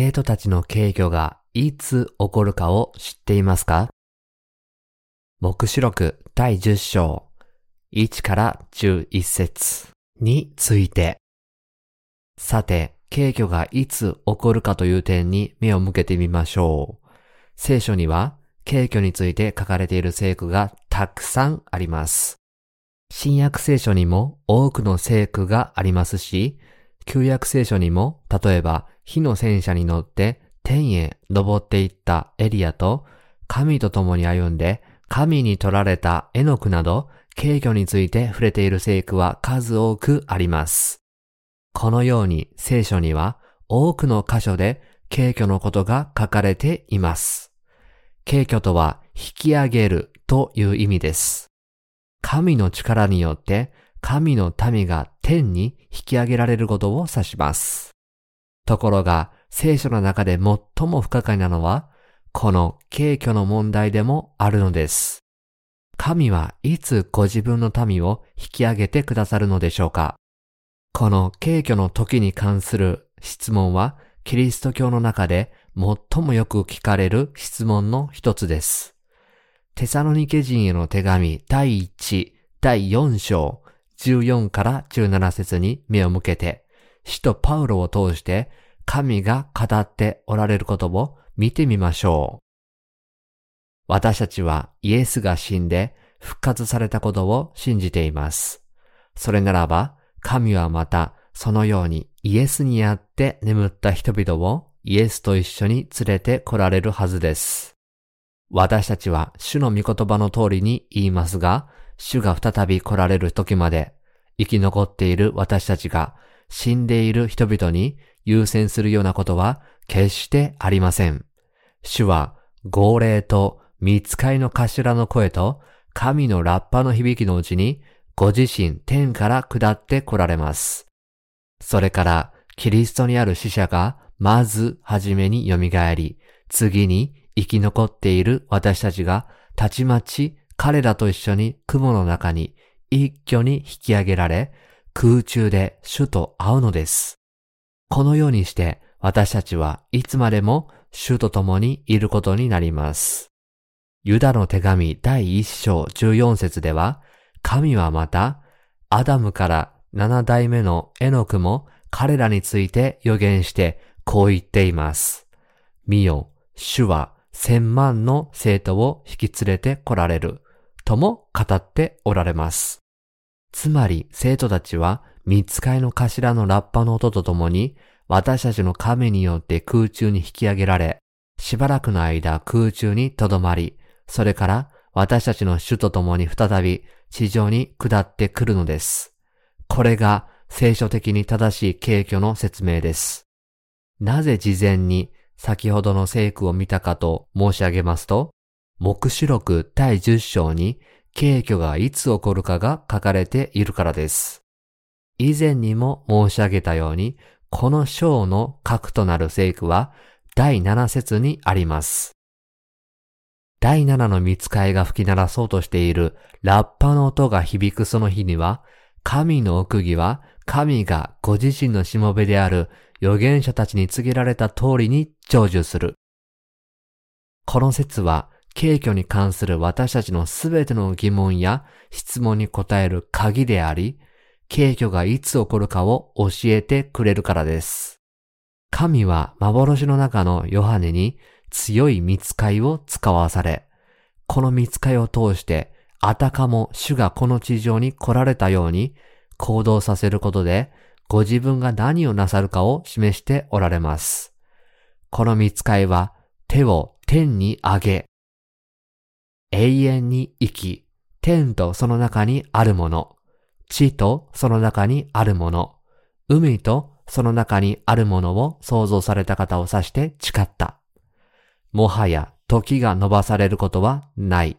生徒たちの敬虚がいつ起こるかを知っていますか？目視録第10章1から11節について。さて、敬虚がいつ起こるかという点に目を向けてみましょう。聖書には、敬虚について書かれている聖句がたくさんあります。新約聖書にも多くの聖句がありますし、旧約聖書にも、例えば火の戦車に乗って天へ登っていったエリアと、神と共に歩んで神に取られたエノクなど、敬虚について触れている聖句は数多くあります。このように聖書には多くの箇所で敬虚のことが書かれています。敬虚とは引き上げるという意味です。神の力によって神の民が天に引き上げられることを指します。ところが聖書の中で最も不可解なのはこの敬虚の問題でもあるのです。神はいつご自分の民を引き上げてくださるのでしょうか？この敬虚の時に関する質問は、キリスト教の中で最もよく聞かれる質問の一つです。テサロニケ人への手紙第1、第4章、14から17節に目を向けて、使徒パウロを通して神が語っておられることを見てみましょう。私たちはイエスが死んで復活されたことを信じています。それならば、神はまたそのようにイエスにあって眠った人々をイエスと一緒に連れて来られるはずです。私たちは主の御言葉の通りに言いますが、主が再び来られる時まで生き残っている私たちが死んでいる人々に優先するようなことは決してありません。主は号令と見つかいの頭の声と神のラッパの響きのうちにご自身天から下って来られます。それからキリストにある死者がまずはじめに蘇り、次に生き残っている私たちがたちまち彼らと一緒に雲の中に一挙に引き上げられ、空中で主と会うのです。このようにして私たちはいつまでも主と共にいることになります。ユダの手紙第一章14節では、神はまた、アダムから七代目のエノクも彼らについて予言してこう言っています。見よ、主は千万の生徒を引き連れて来られる、とも語っておられます。つまり生徒たちは三ついの頭のラッパの音とともに私たちの神によって空中に引き上げられ、しばらくの間空中に留まり、それから私たちの主と共に再び地上に下ってくるのです。これが聖書的に正しい景挙の説明です。なぜ事前に先ほどの聖句を見たかと申し上げますと、目視録第10章に景挙がいつ起こるかが書かれているからです。以前にも申し上げたように、この章の核となる聖句は第7節にあります。第7の見つかいが吹き鳴らそうとしているラッパの音が響くその日には、神の奥義は神がご自身のしもべである預言者たちに告げられた通りに成就する。この説は、敬虚に関する私たちのすべての疑問や質問に答える鍵であり、敬虚がいつ起こるかを教えてくれるからです。神は幻の中のヨハネに強い見つかいを使わされ、この見つかいを通して、あたかも主がこの地上に来られたように行動させることで、ご自分が何をなさるかを示しておられます。この見つかいは手を天に上げ、永遠に生き、天とその中にあるもの、地とその中にあるもの、海とその中にあるものを創造された方を指して誓った。もはや時が伸ばされることはない。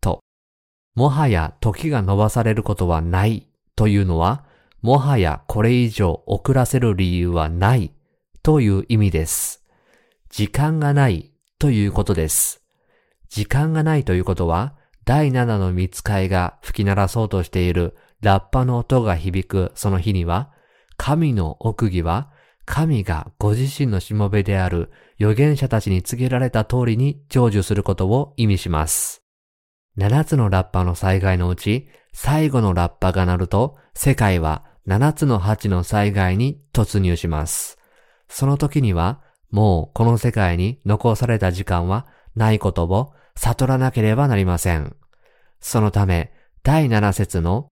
と。もはや時が伸ばされることはないというのは、もはやこれ以上遅らせる理由はないという意味です。時間がないということです。時間がないということは、第七の見つかいが吹き鳴らそうとしているラッパの音が響くその日には、神の奥義は神がご自身のしもべである預言者たちに告げられた通りに成就することを意味します。7つのラッパの災害のうち、最後のラッパが鳴ると、世界は7つの8の災害に突入します。その時には、もうこの世界に残された時間はないことを悟らなければなりません。そのため、第7節の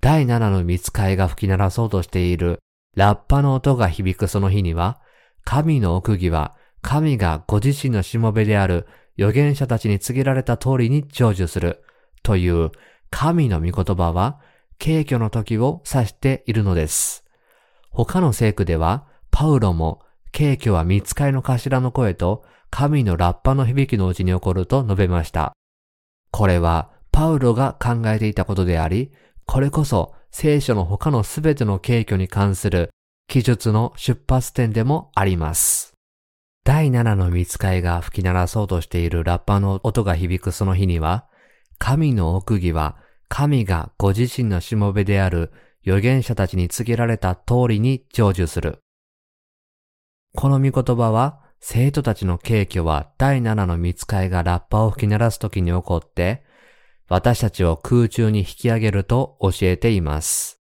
第7の見つかいが吹き鳴らそうとしているラッパの音が響くその日には、神の奥義は神がご自身のしもべである預言者たちに告げられた通りに成就するという神の御言葉は、敬虚の時を指しているのです。他の聖句では、パウロも、敬虚は見つかいの頭の声と、神のラッパの響きのうちに起こると述べました。これは、パウロが考えていたことであり、これこそ聖書の他のすべての敬虚に関する記述の出発点でもあります。第7の見つかいが吹き鳴らそうとしているラッパの音が響くその日には、神の奥義は神がご自身のしもべである預言者たちに告げられた通りに成就する。この御言葉は、生徒たちの敬虚は第7の見つかいがラッパを吹き鳴らす時に起こって、私たちを空中に引き上げると教えています。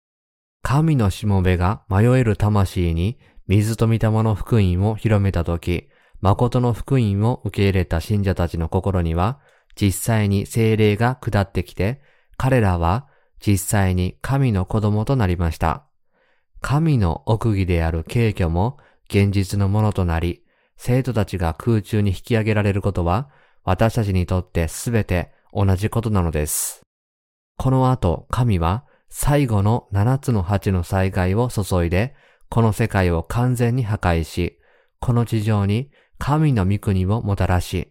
神のしもべが迷える魂に水と御霊の福音を広めたとき、誠の福音を受け入れた信者たちの心には、実際に精霊が下ってきて、彼らは実際に神の子供となりました。神の奥義である敬虚も現実のものとなり、生徒たちが空中に引き上げられることは、私たちにとってすべて同じことなのです。この後、神は最後の七つの八の災害を注いで、この世界を完全に破壊し、この地上に神の御国をもたらし、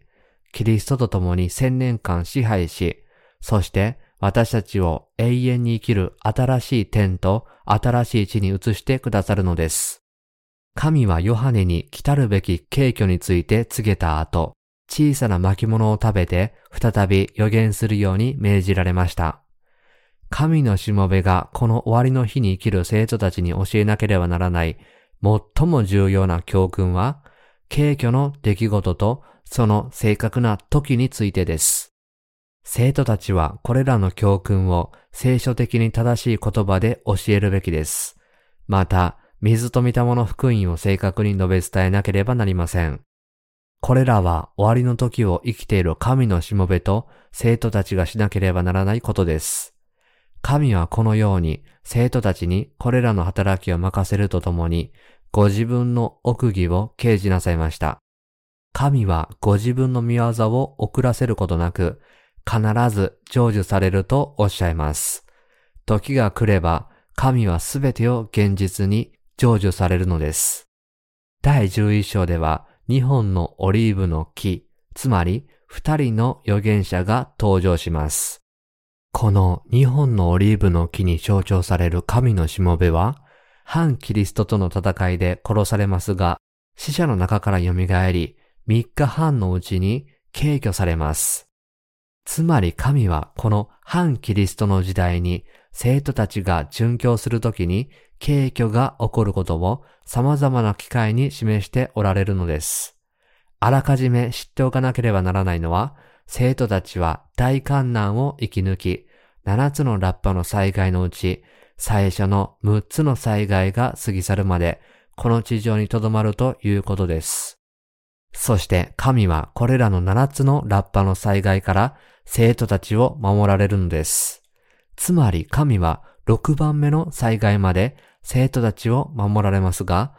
キリストと共に千年間支配し、そして私たちを永遠に生きる新しい天と新しい地に移してくださるのです。神はヨハネに来たるべき敬虚について告げた後、小さな巻物を食べて再び予言するように命じられました。神のしもべがこの終わりの日に生きる生徒たちに教えなければならない最も重要な教訓は、軽挙の出来事とその正確な時についてです。生徒たちはこれらの教訓を聖書的に正しい言葉で教えるべきです。また、水と御霊の福音を正確に述べ伝えなければなりません。これらは終わりの時を生きている神のしもべと生徒たちがしなければならないことです。神はこのように生徒たちにこれらの働きを任せるとともに、ご自分の奥義を掲示なさいました。神はご自分の見業を遅らせることなく、必ず成就されるとおっしゃいます。時が来れば、神はすべてを現実に成就されるのです。第11章では、2本のオリーブの木、つまり2人の預言者が登場します。この2本のオリーブの木に象徴される神のしもべは、反キリストとの戦いで殺されますが、死者の中から蘇り、3日半のうちに軽挙されます。つまり神はこの反キリストの時代に生徒たちが殉教するときに軽挙が起こることを様々な機会に示しておられるのです。あらかじめ知っておかなければならないのは、生徒たちは大観難を生き抜き、7つのラッパの災害のうち、最初の6つの災害が過ぎ去るまで、この地上に留まるということです。そして神はこれらの7つのラッパの災害から生徒たちを守られるのです。つまり神は6番目の災害まで生徒たちを守られますが、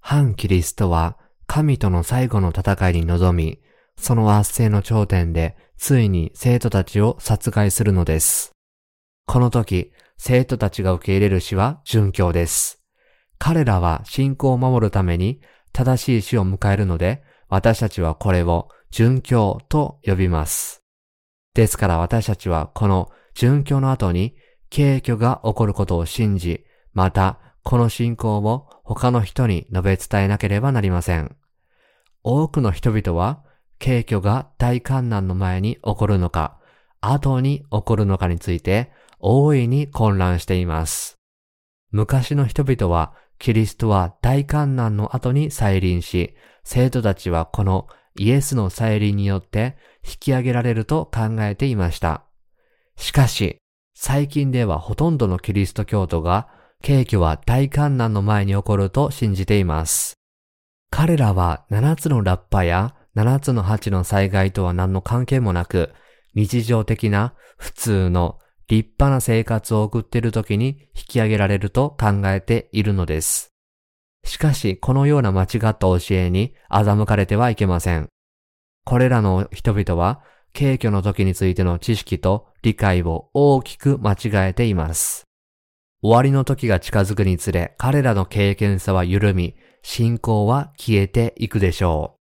反キリストは神との最後の戦いに臨み、その圧政の頂点でついに生徒たちを殺害するのです。この時、生徒たちが受け入れる死は殉教です。彼らは信仰を守るために正しい死を迎えるので、私たちはこれを殉教と呼びます。ですから私たちはこの殉教の後に敬虚が起こることを信じ、またこの信仰を他の人に述べ伝えなければなりません。多くの人々は、敬虚が大観難の前に起こるのか、後に起こるのかについて、大いに混乱しています。昔の人々は、キリストは大観難の後に再臨し、生徒たちはこのイエスの再臨によって引き上げられると考えていました。しかし、最近ではほとんどのキリスト教徒が、景挙は大観難の前に起こると信じています。彼らは7つのラッパや7つの8の災害とは何の関係もなく、日常的な普通の立派な生活を送っている時に引き上げられると考えているのです。しかし、このような間違った教えに欺かれてはいけません。これらの人々は、軽挙の時についての知識と理解を大きく間違えています。終わりの時が近づくにつれ、彼らの経験さは緩み、信仰は消えていくでしょう。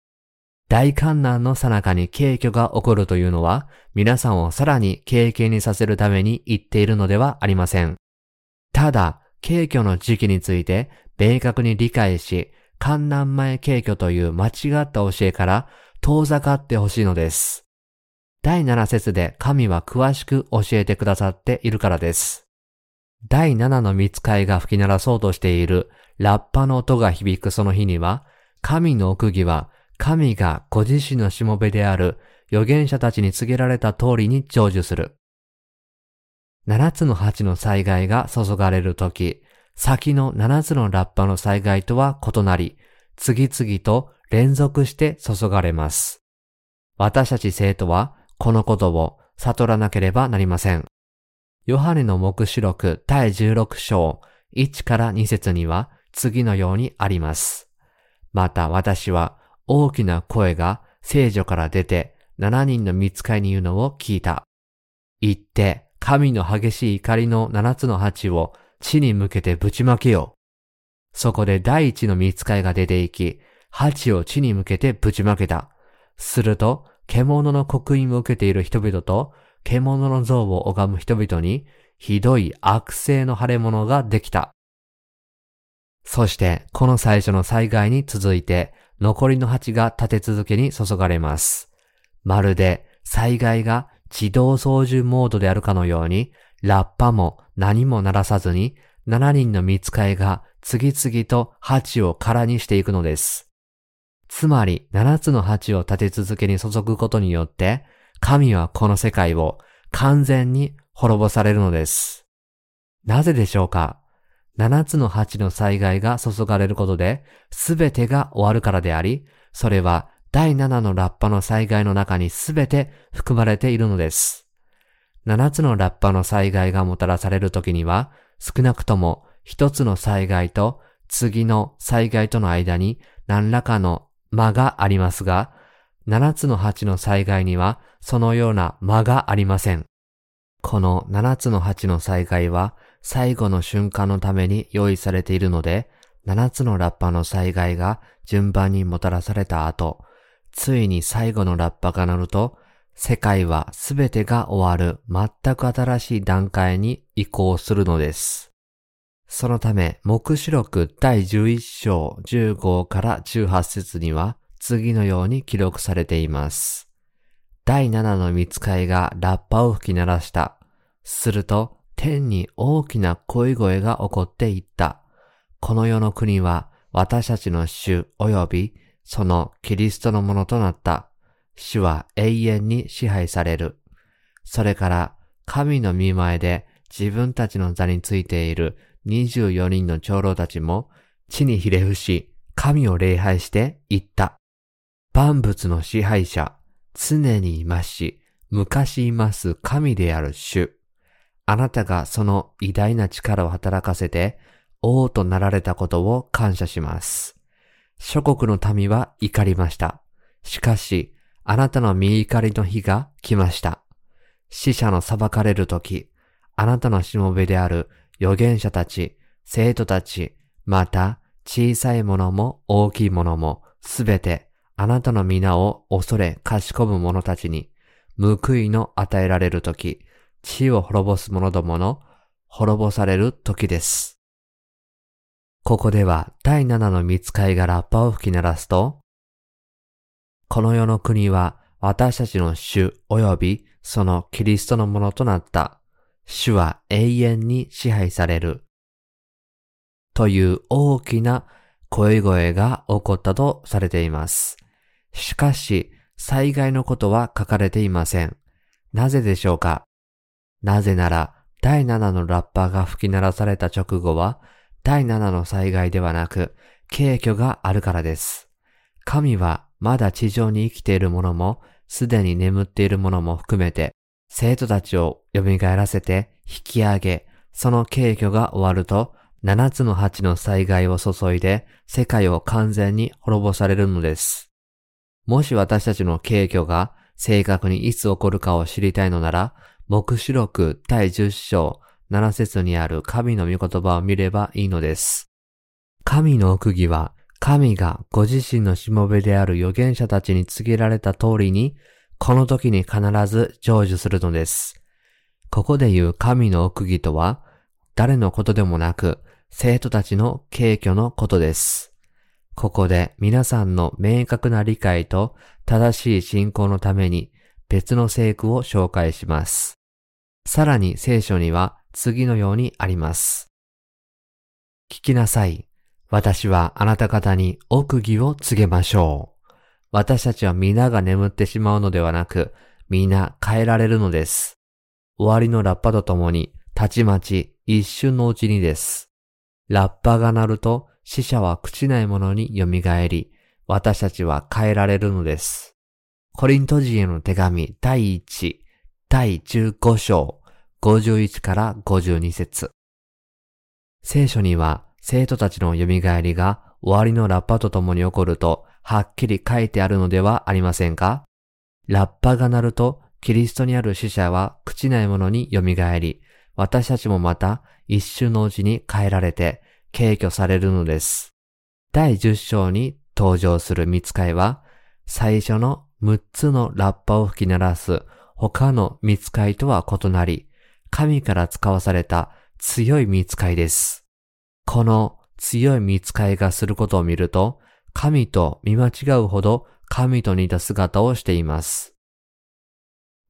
大観難の最中に軽挙が起こるというのは、皆さんをさらに経験にさせるために言っているのではありません。ただ、軽挙の時期について明確に理解し、観難前軽挙という間違った教えから遠ざかってほしいのです。第7節で神は詳しく教えてくださっているからです。第7の見つかいが吹き鳴らそうとしているラッパの音が響くその日には、神の奥義は神がご自身のしもべである預言者たちに告げられた通りに成就する。七つの八の災害が注がれるとき、先の七つのラッパの災害とは異なり、次々と連続して注がれます。私たち生徒はこのことを悟らなければなりません。ヨハネの目視録第16章1から2節には次のようにあります。また私は大きな声が聖女から出て7人の見つかりに言うのを聞いた。言って、神の激しい怒りの7つの鉢を地に向けてぶちまけよう。そこで第一の見つかりが出て行き、鉢を地に向けてぶちまけた。すると、獣の刻印を受けている人々と、獣の像を拝む人々に、ひどい悪性の腫れ物ができた。そして、この最初の災害に続いて、残りの鉢が立て続けに注がれます。まるで災害が自動操縦モードであるかのように、ラッパも何も鳴らさずに、7人の見つかいが次々と鉢を空にしていくのです。つまり、7つの鉢を立て続けに注ぐことによって、神はこの世界を完全に滅ぼされるのです。なぜでしょうか？七つの八の災害が注がれることで、すべてが終わるからであり、それは第七のラッパの災害の中にすべて含まれているのです。七つのラッパの災害がもたらされるときには、少なくとも一つの災害と次の災害との間に何らかの間がありますが、七つの八の災害にはそのような間がありません。この七つの八の災害は最後の瞬間のために用意されているので、7つのラッパの災害が順番にもたらされた後、ついに最後のラッパが鳴ると、世界はすべてが終わる全く新しい段階に移行するのです。そのため、目視録第11章15から18節には次のように記録されています。第7の見つかいがラッパを吹き鳴らした。すると、天に大きな恋声が起こっていった。この世の国は私たちの主及びそのキリストのものとなった。主は永遠に支配される。それから神の見前で自分たちの座についている24人の長老たちも地にひれ伏し、神を礼拝して言った。万物の支配者、常にいますし、昔います神である主。あなたがその偉大な力を働かせて王となられたことを感謝します。諸国の民は怒りました。しかし、あなたの見怒りの日が来ました。死者の裁かれるとき、あなたのしもべである預言者たち、生徒たち、また小さいものも大きいものも、すべてあなたの皆を恐れ賢む者たちに、報いの与えられるとき、地を滅ぼす者どもの滅ぼされる時です。ここでは第七の見つかいがラッパを吹き鳴らすと、この世の国は私たちの主及びそのキリストのものとなった。主は永遠に支配される。という大きな声声が起こったとされています。しかし、災害のことは書かれていません。なぜでしょうか？なぜなら、第7のラッパーが吹き鳴らされた直後は、第7の災害ではなく、軽挙があるからです。神はまだ地上に生きている者も、すでに眠っている者も含めて、生徒たちを蘇らせて引き上げ、その軽挙が終わると、七つの八の災害を注いで、世界を完全に滅ぼされるのです。もし私たちの軽挙が正確にいつ起こるかを知りたいのなら、目視録第十章七節にある神の御言葉を見ればいいのです。神の奥義は、神がご自身のしもべである預言者たちに告げられた通りに、この時に必ず成就するのです。ここで言う神の奥義とは、誰のことでもなく、生徒たちの軽挙のことです。ここで皆さんの明確な理解と正しい信仰のために別の聖句を紹介します。さらに聖書には次のようにあります。聞きなさい。私はあなた方に奥義を告げましょう。私たちは皆が眠ってしまうのではなく、皆変えられるのです。終わりのラッパとともに、たちまち一瞬のうちにです。ラッパが鳴ると死者は朽ちないものに蘇り、私たちは変えられるのです。コリント人への手紙第1、第15章、51から52節聖書には生徒たちの蘇りが終わりのラッパと共に起こるとはっきり書いてあるのではありませんか？ラッパが鳴るとキリストにある死者は朽ちないものに蘇り、私たちもまた一瞬のうちに変えられて、軽挙されるのです。第10章に登場する見つかいは、最初の6つのラッパを吹き鳴らす他の見つかいとは異なり、神から使わされた強い見つかいです。この強い見つかいがすることを見ると、神と見間違うほど神と似た姿をしています。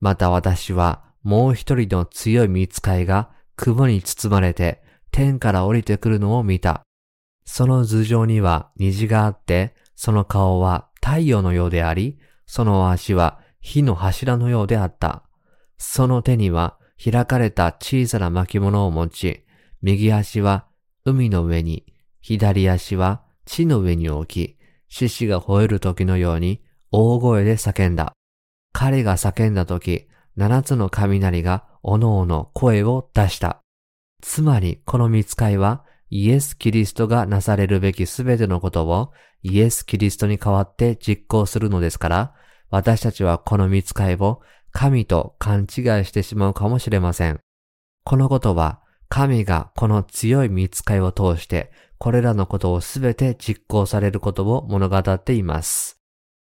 また私はもう一人の強い見つかいが雲に包まれて天から降りてくるのを見た。その頭上には虹があって、その顔は太陽のようであり、その足は火の柱のようであった。その手には開かれた小さな巻物を持ち、右足は海の上に、左足は地の上に置き、獅子が吠える時のように大声で叫んだ。彼が叫んだ時、七つの雷がおのおの声を出した。つまりこの見つかいはイエス・キリストがなされるべきすべてのことをイエス・キリストに代わって実行するのですから、私たちはこの見つかいを神と勘違いしてしまうかもしれません。このことは神がこの強い見つかいを通してこれらのことをすべて実行されることを物語っています。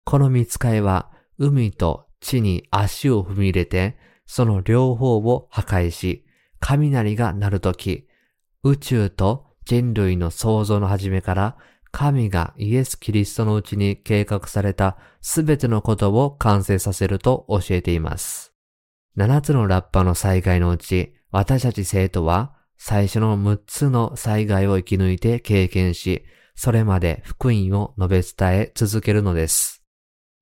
この見つかいは海と地に足を踏み入れてその両方を破壊し雷が鳴るとき、宇宙と人類の創造の始めから神がイエス・キリストのうちに計画されたすべてのことを完成させると教えています。七つのラッパの災害のうち、私たち生徒は最初の六つの災害を生き抜いて経験し、それまで福音を述べ伝え続けるのです。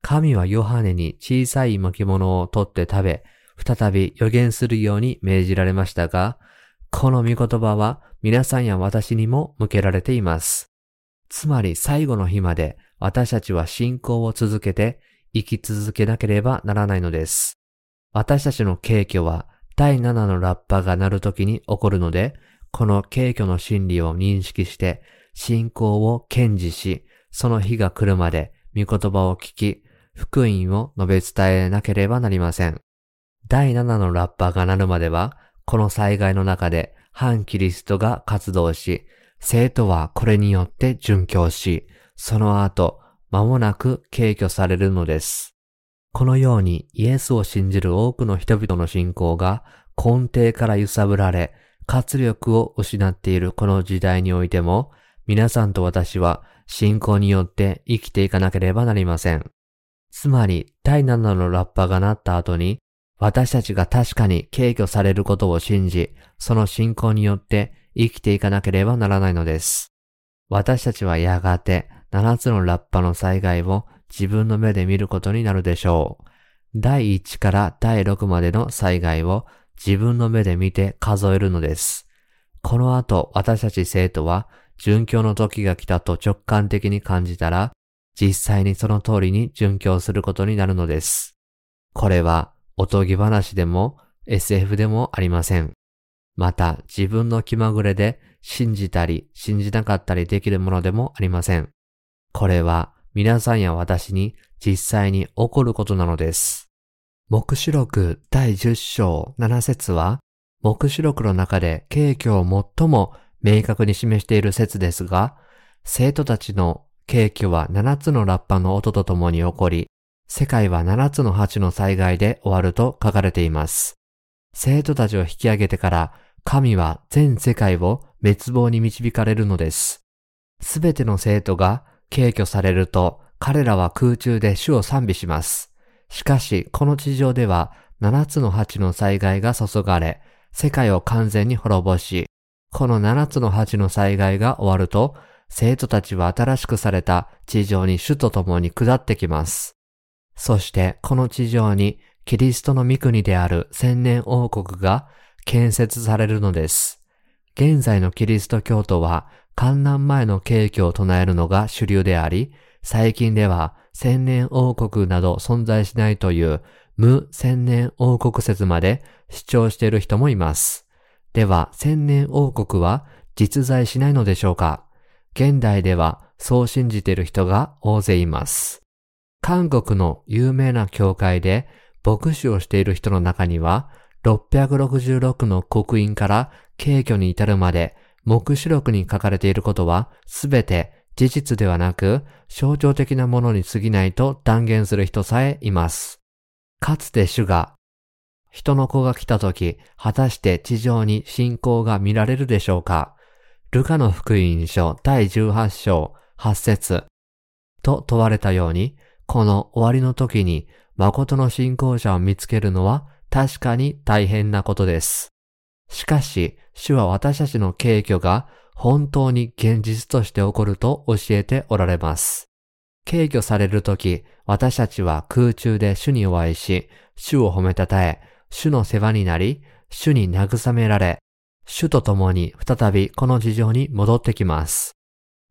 神はヨハネに小さい巻物を取って食べ、再び予言するように命じられましたが、この御言葉は皆さんや私にも向けられています。つまり最後の日まで私たちは信仰を続けて生き続けなければならないのです。私たちの敬挙は第7のラッパが鳴る時に起こるので、この敬挙の真理を認識して信仰を堅持し、その日が来るまで御言葉を聞き、福音を述べ伝えなければなりません。第7のラッパが鳴るまでは、この災害の中で反キリストが活動し、生徒はこれによって殉教し、その後、間もなく軽挙されるのです。このようにイエスを信じる多くの人々の信仰が根底から揺さぶられ、活力を失っているこの時代においても、皆さんと私は信仰によって生きていかなければなりません。つまり、第7のラッパが鳴った後に、私たちが確かに軽挙されることを信じ、その信仰によって生きていかなければならないのです。私たちはやがて7つのラッパの災害を自分の目で見ることになるでしょう。第1から第6までの災害を自分の目で見て数えるのです。この後、私たち生徒は、殉教の時が来たと直感的に感じたら、実際にその通りに殉教することになるのです。これは、おとぎ話でも SF でもありません。また、自分の気まぐれで信じたり信じなかったりできるものでもありません。これは、皆さんや私に実際に起こることなのです。目視録第10章7節は、目視録の中で景挙を最も明確に示している説ですが、生徒たちの景挙は7つのラッパの音とともに起こり、世界は7つの8の災害で終わると書かれています。生徒たちを引き上げてから神は全世界を滅亡に導かれるのです。すべての生徒が軽挙されると彼らは空中で主を賛美します。しかし、この地上では7つの鉢の災害が注がれ、世界を完全に滅ぼし、この7つの鉢の災害が終わると、生徒たちは新しくされた地上に主と共に下ってきます。そしてこの地上にキリストの御国である千年王国が建設されるのです。現在のキリスト教徒は観覧前の景挙を唱えるのが主流であり、最近では千年王国など存在しないという無千年王国説まで主張している人もいます。では、千年王国は実在しないのでしょうか？現代ではそう信じている人が大勢います。韓国の有名な教会で牧師をしている人の中には、666の刻印から軽挙に至るまで、目視録に書かれていることは、すべて事実ではなく、象徴的なものに過ぎないと断言する人さえいます。かつて主が、人の子が来た時、果たして地上に信仰が見られるでしょうかルカの福音書第18章8節と問われたように、この終わりの時に誠の信仰者を見つけるのは確かに大変なことです。しかし、主は私たちの敬挙が本当に現実として起こると教えておられます。敬挙されるとき、私たちは空中で主にお会いし、主を褒めたたえ、主の世話になり、主に慰められ、主と共に再びこの地上に戻ってきます。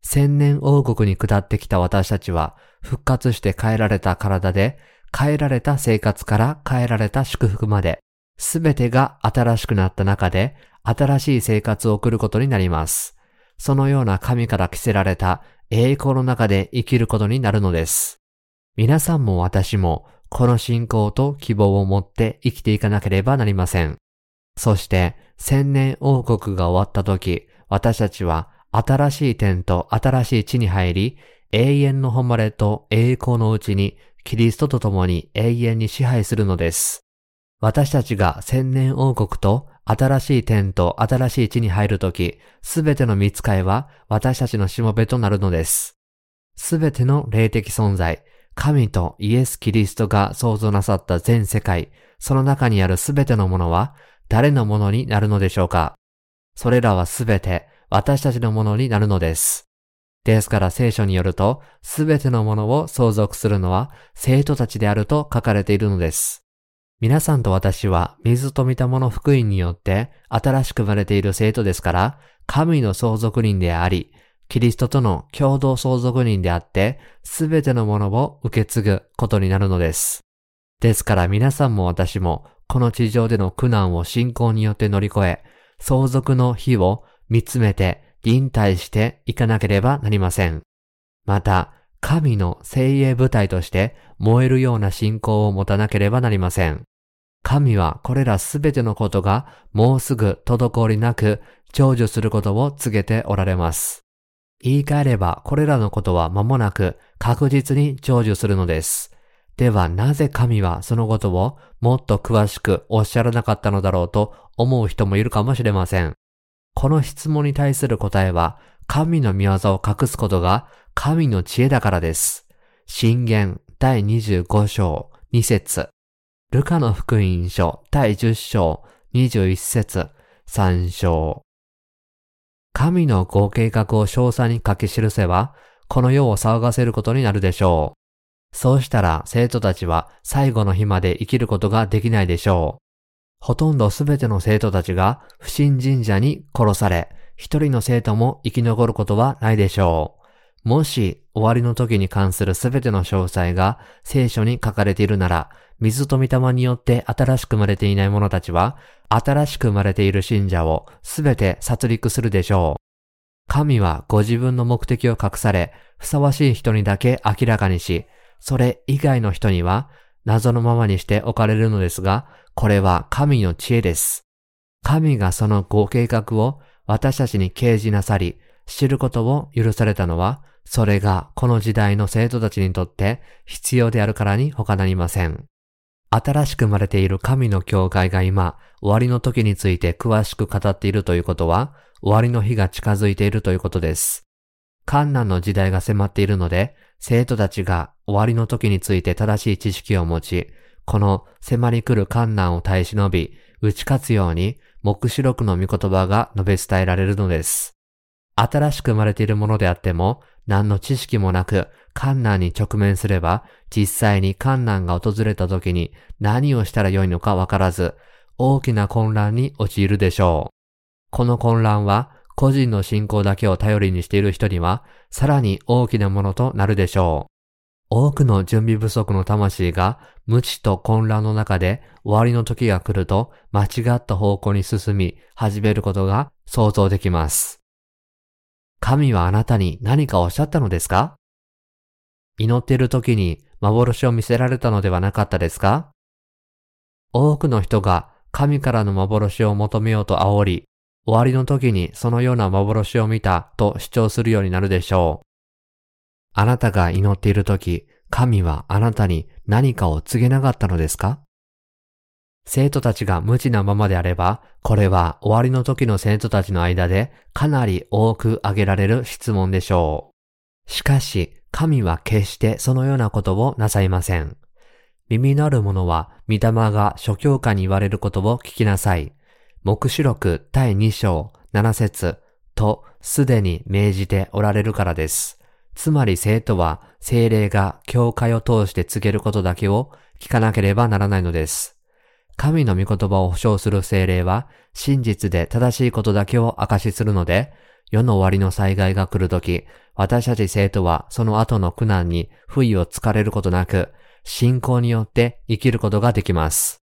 千年王国に下ってきた私たちは、復活して変えられた体で、変えられた生活から変えられた祝福まで、すべてが新しくなった中で、新しい生活を送ることになります。そのような神から着せられた栄光の中で生きることになるのです。皆さんも私もこの信仰と希望を持って生きていかなければなりません。そして千年王国が終わった時、私たちは新しい天と新しい地に入り、永遠の誉れと栄光のうちにキリストと共に永遠に支配するのです。私たちが千年王国と新しい天と新しい地に入るとき、すべての見つかいは私たちのしもべとなるのです。すべての霊的存在、神とイエス・キリストが創造なさった全世界、その中にあるすべてのものは誰のものになるのでしょうかそれらはすべて私たちのものになるのです。ですから聖書によると、すべてのものを相続するのは生徒たちであると書かれているのです。皆さんと私は水と見たもの福音によって新しく生まれている生徒ですから、神の相続人であり、キリストとの共同相続人であって、すべてのものを受け継ぐことになるのです。ですから皆さんも私も、この地上での苦難を信仰によって乗り越え、相続の日を見つめて引退していかなければなりません。また、神の精鋭部隊として燃えるような信仰を持たなければなりません。神はこれらすべてのことがもうすぐ滞りなく成就することを告げておられます。言い換えればこれらのことは間もなく確実に成就するのです。ではなぜ神はそのことをもっと詳しくおっしゃらなかったのだろうと思う人もいるかもしれません。この質問に対する答えは神の見業を隠すことが神の知恵だからです。信玄第25章2節ルカの福音書第10章21節3章神のご計画を詳細に書き記せば、この世を騒がせることになるでしょう。そうしたら生徒たちは最後の日まで生きることができないでしょう。ほとんどすべての生徒たちが不信神社に殺され、一人の生徒も生き残ることはないでしょう。もし終わりの時に関するすべての詳細が聖書に書かれているなら、水と御霊によって新しく生まれていない者たちは、新しく生まれている信者をすべて殺戮するでしょう。神はご自分の目的を隠され、ふさわしい人にだけ明らかにし、それ以外の人には謎のままにしておかれるのですが、これは神の知恵です。神がそのご計画を私たちに掲示なさり、知ることを許されたのは、それがこの時代の生徒たちにとって必要であるからに他なりません。新しく生まれている神の教会が今、終わりの時について詳しく語っているということは、終わりの日が近づいているということです。観難の時代が迫っているので、生徒たちが終わりの時について正しい知識を持ち、この迫り来る観難を耐え忍び、打ち勝つように、目視録の御言葉が述べ伝えられるのです。新しく生まれているものであっても、何の知識もなく、観難に直面すれば、実際に観難が訪れた時に何をしたらよいのかわからず、大きな混乱に陥るでしょう。この混乱は、個人の信仰だけを頼りにしている人には、さらに大きなものとなるでしょう。多くの準備不足の魂が無知と混乱の中で終わりの時が来ると間違った方向に進み始めることが想像できます。神はあなたに何かおっしゃったのですか？祈っている時に幻を見せられたのではなかったですか？多くの人が神からの幻を求めようと煽り、終わりの時にそのような幻を見たと主張するようになるでしょう。あなたが祈っているとき、神はあなたに何かを告げなかったのですか？生徒たちが無知なままであれば、これは終わりの時の生徒たちの間でかなり多く挙げられる質問でしょう。しかし、神は決してそのようなことをなさいません。耳のある者は、御霊が諸教科に言われることを聞きなさい。目視録第2章7節とすでに命じておられるからです。つまり生徒は精霊が教会を通して告げることだけを聞かなければならないのです。神の御言葉を保証する精霊は真実で正しいことだけを証しするので、世の終わりの災害が来るとき、私たち生徒はその後の苦難に不意をつかれることなく、信仰によって生きることができます。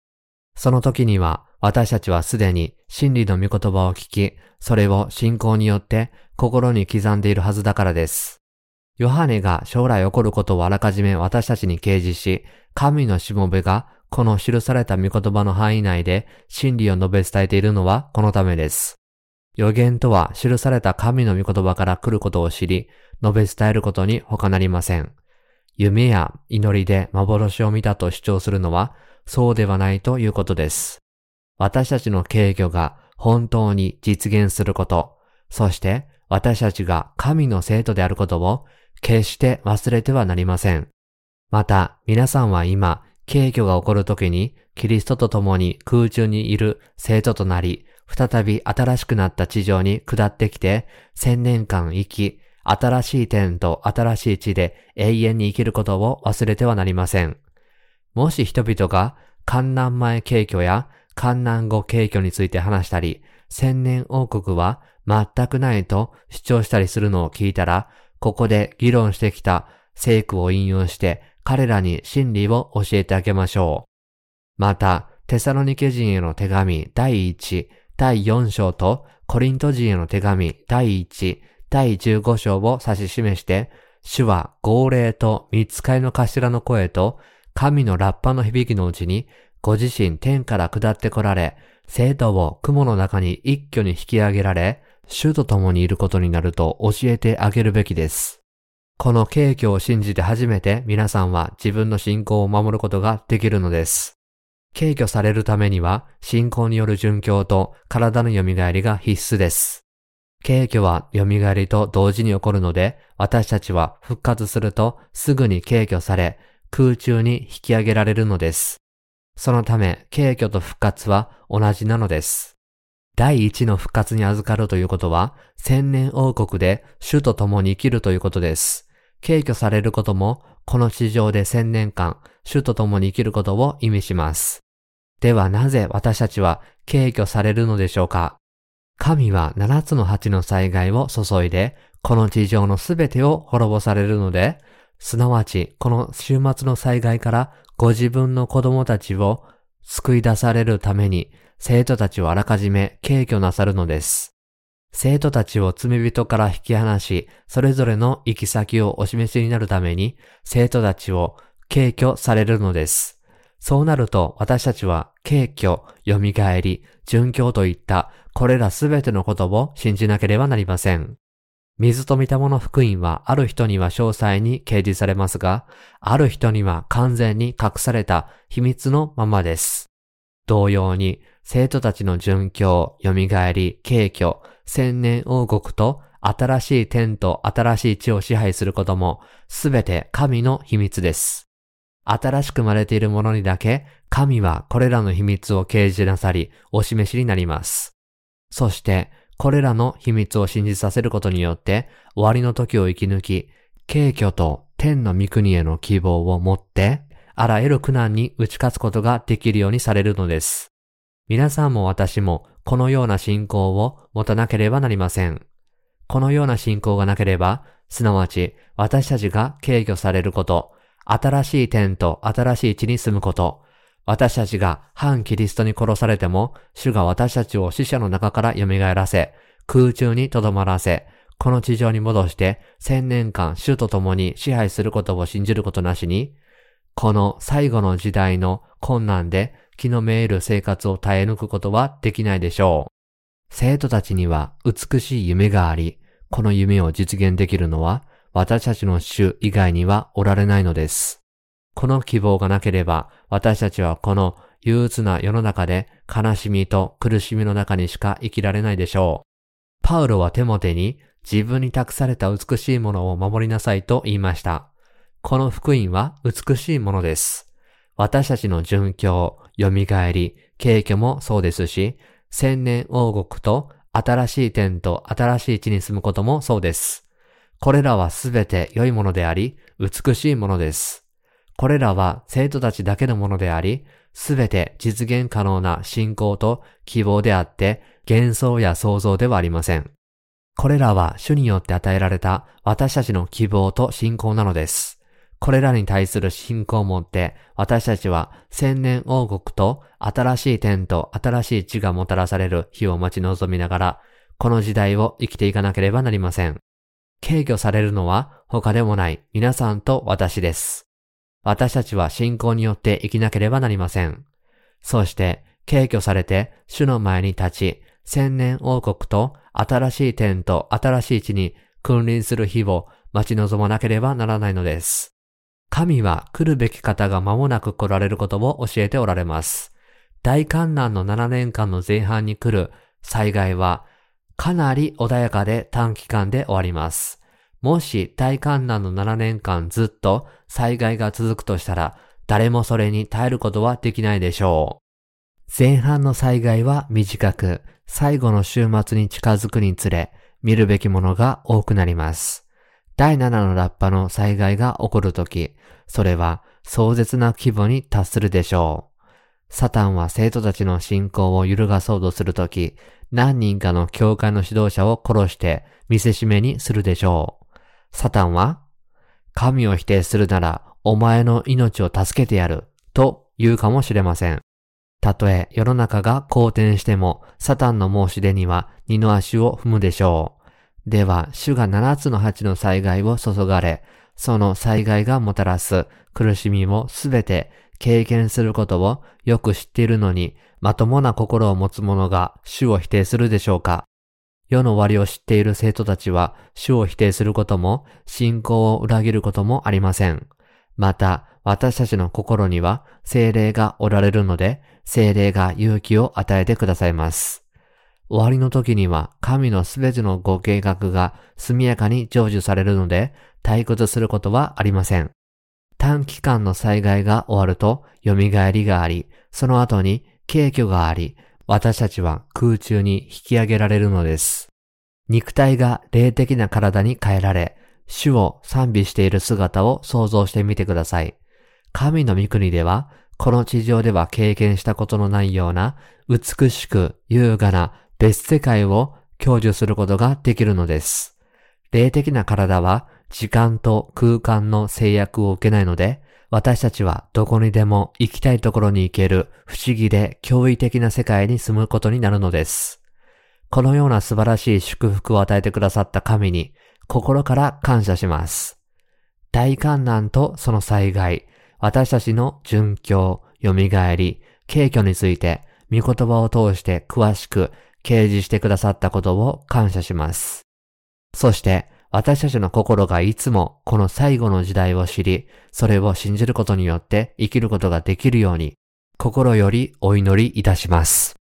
その時には私たちはすでに真理の御言葉を聞き、それを信仰によって心に刻んでいるはずだからです。ヨハネが将来起こることをあらかじめ私たちに掲示し、神のしもべがこの記された御言葉の範囲内で真理を述べ伝えているのはこのためです。予言とは記された神の御言葉から来ることを知り、述べ伝えることに他なりません。夢や祈りで幻を見たと主張するのはそうではないということです。私たちの敬虚が本当に実現すること、そして私たちが神の生徒であることを決して忘れてはなりません。また、皆さんは今、軽挙が起こるときに、キリストと共に空中にいる生徒となり、再び新しくなった地上に下ってきて、千年間生き、新しい天と新しい地で永遠に生きることを忘れてはなりません。もし人々が観難前軽挙や観難後軽挙について話したり、千年王国は全くないと主張したりするのを聞いたら、ここで議論してきた聖句を引用して彼らに真理を教えてあげましょう。また、テサロニケ人への手紙第1、第4章とコリント人への手紙第1、第15章を指し示して、主は号令と見つかりの頭の声と神のラッパの響きのうちにご自身天から下って来られ、生徒を雲の中に一挙に引き上げられ、主と共にいることになると教えてあげるべきです。この景挙を信じて初めて皆さんは自分の信仰を守ることができるのです。敬挙されるためには信仰による殉教と体の蘇りが必須です。敬挙は蘇りと同時に起こるので、私たちは復活するとすぐに敬挙され、空中に引き上げられるのです。そのため、敬挙と復活は同じなのです。第一の復活に預かるということは、千年王国で主と共に生きるということです。敬挙されることも、この地上で千年間、主と共に生きることを意味します。ではなぜ私たちは敬挙されるのでしょうか？神は七つの八の災害を注いで、この地上のすべてを滅ぼされるので、すなわちこの週末の災害からご自分の子供たちを救い出されるために、生徒たちをあらかじめ敬挙なさるのです。生徒たちを罪人から引き離し、それぞれの行き先をお示しになるために、生徒たちを敬挙されるのです。そうなると私たちは敬虚、蘇り、殉教といったこれらすべてのことを信じなければなりません。水と見たもの福音はある人には詳細に掲示されますが、ある人には完全に隠された秘密のままです。同様に、生徒たちの殉教、蘇り、敬虚、千年王国と新しい天と新しい地を支配することも、すべて神の秘密です。新しく生まれているものにだけ、神はこれらの秘密を掲示なさり、お示しになります。そして、これらの秘密を信じさせることによって、終わりの時を生き抜き、敬虚と天の御国への希望を持って、あらゆる苦難に打ち勝つことができるようにされるのです。皆さんも私もこのような信仰を持たなければなりません。このような信仰がなければ、すなわち私たちが敬虚されること、新しい天と新しい地に住むこと、私たちが反キリストに殺されても、主が私たちを死者の中から蘇らせ、空中に留まらせ、この地上に戻して千年間主と共に支配することを信じることなしに、この最後の時代の困難で気のめいる生活を耐え抜くことはできないでしょう。生徒たちには美しい夢があり、この夢を実現できるのは私たちの主以外にはおられないのです。この希望がなければ、私たちはこの憂鬱な世の中で悲しみと苦しみの中にしか生きられないでしょう。パウロはテモテに自分に託された美しいものを守りなさいと言いました。この福音は美しいものです。私たちの殉教、蘇り、敬虚もそうですし、千年王国と新しい天と新しい地に住むこともそうです。これらはすべて良いものであり、美しいものです。これらは生徒たちだけのものであり、すべて実現可能な信仰と希望であって、幻想や想像ではありません。これらは主によって与えられた私たちの希望と信仰なのです。これらに対する信仰を持って私たちは千年王国と新しい天と新しい地がもたらされる日を待ち望みながら、この時代を生きていかなければなりません。敬挙されるのは他でもない皆さんと私です。私たちは信仰によって生きなければなりません。そして、敬挙されて主の前に立ち、千年王国と新しい天と新しい地に君臨する日を待ち望まなければならないのです。神は来るべき方が間もなく来られることを教えておられます。大観難の7年間の前半に来る災害はかなり穏やかで短期間で終わります。もし大観難の7年間ずっと災害が続くとしたら、誰もそれに耐えることはできないでしょう。前半の災害は短く、最後の週末に近づくにつれ、見るべきものが多くなります。第7のラッパの災害が起こるとき、それは壮絶な規模に達するでしょう。サタンは生徒たちの信仰を揺るがそうとするとき、何人かの教会の指導者を殺して見せしめにするでしょう。サタンは、神を否定するならお前の命を助けてやると言うかもしれません。たとえ世の中が好転しても、サタンの申し出には二の足を踏むでしょう。では、主が七つの八の災害を注がれ、その災害がもたらす苦しみもすべて経験することをよく知っているのに、まともな心を持つ者が主を否定するでしょうか世の終わりを知っている生徒たちは主を否定することも信仰を裏切ることもありません。また、私たちの心には精霊がおられるので、精霊が勇気を与えてくださいます。終わりの時には神のすべてのご計画が速やかに成就されるので、退屈することはありません。短期間の災害が終わると、蘇りがあり、その後に景挙があり、私たちは空中に引き上げられるのです。肉体が霊的な体に変えられ、主を賛美している姿を想像してみてください。神の御国では、この地上では経験したことのないような美しく優雅な別世界を享受することができるのです。霊的な体は時間と空間の制約を受けないので、私たちはどこにでも行きたいところに行ける不思議で驚異的な世界に住むことになるのです。このような素晴らしい祝福を与えてくださった神に心から感謝します。大観難とその災害、私たちの殉教、蘇り、軽挙について、御言葉を通して詳しく掲示してくださったことを感謝します。そして、私たちの心がいつもこの最後の時代を知り、それを信じることによって生きることができるように、心よりお祈りいたします。